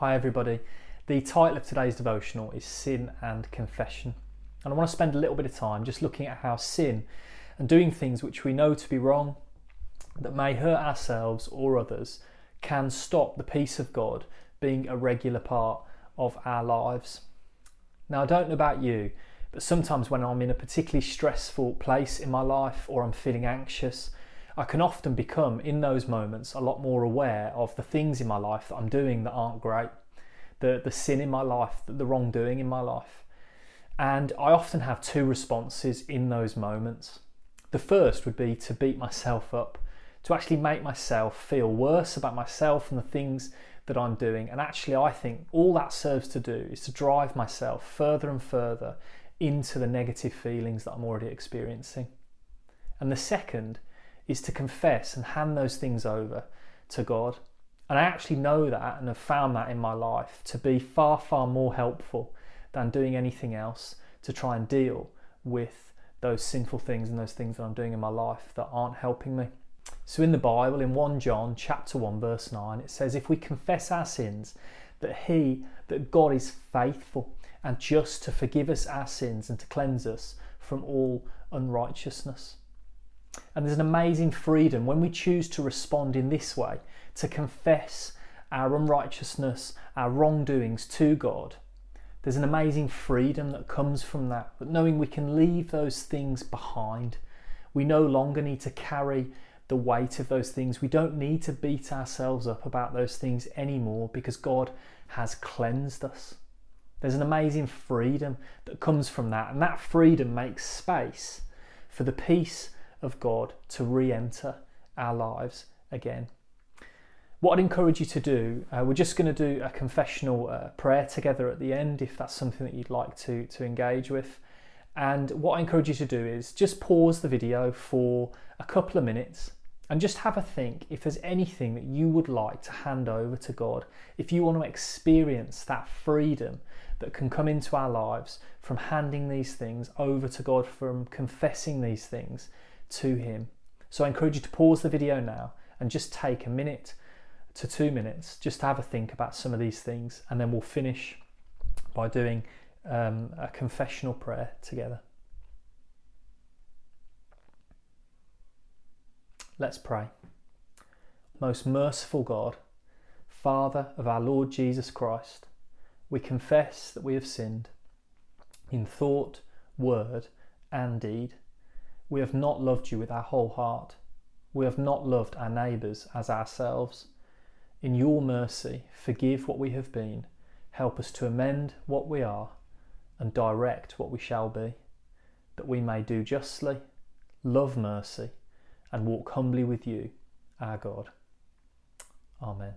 Hi, everybody. The title of today's devotional is Sin and Confession. And I want to spend a little bit of time just looking at how sin and doing things which we know to be wrong, that may hurt ourselves or others, can stop the peace of God being a regular part of our lives. Now, I don't know about you, but sometimes when I'm in a particularly stressful place in my life or I'm feeling anxious, I can often become, in those moments, a lot more aware of the things in my life that I'm doing that aren't great, the, the sin in my life, the, the wrongdoing in my life. And I often have two responses in those moments. The first would be to beat myself up, to actually make myself feel worse about myself and the things that I'm doing. And actually, I think all that serves to do is to drive myself further and further into the negative feelings that I'm already experiencing. And the second is to confess and hand those things over to God. And I actually know that and have found that in my life to be far, far more helpful than doing anything else to try and deal with those sinful things and those things that I'm doing in my life that aren't helping me. So in the Bible, in 1 John chapter 1, verse 9, it says, If we confess our sins, that He, that God is faithful and just to forgive us our sins and to cleanse us from all unrighteousness. And there's an amazing freedom when we choose to respond in this way, to confess our unrighteousness, our wrongdoings to God. There's an amazing freedom that comes from that, but knowing we can leave those things behind. We no longer need to carry the weight of those things. We don't need to beat ourselves up about those things anymore because God has cleansed us. There's an amazing freedom that comes from that, and that freedom makes space for the peace of God to re enter our lives again. What I'd encourage you to do, uh, we're just going to do a confessional uh, prayer together at the end if that's something that you'd like to, to engage with. And what I encourage you to do is just pause the video for a couple of minutes and just have a think if there's anything that you would like to hand over to God, if you want to experience that freedom that can come into our lives from handing these things over to God, from confessing these things to Him. So I encourage you to pause the video now and just take a minute to two minutes just to have a think about some of these things, and then we'll finish by doing um, a confessional prayer together. Let's pray. Most merciful God, Father of our Lord Jesus Christ, we confess that we have sinned in thought, word, and deed. We have not loved you with our whole heart. We have not loved our neighbours as ourselves. In your mercy, forgive what we have been, help us to amend what we are, and direct what we shall be, that we may do justly, love mercy, and walk humbly with you, our God. Amen.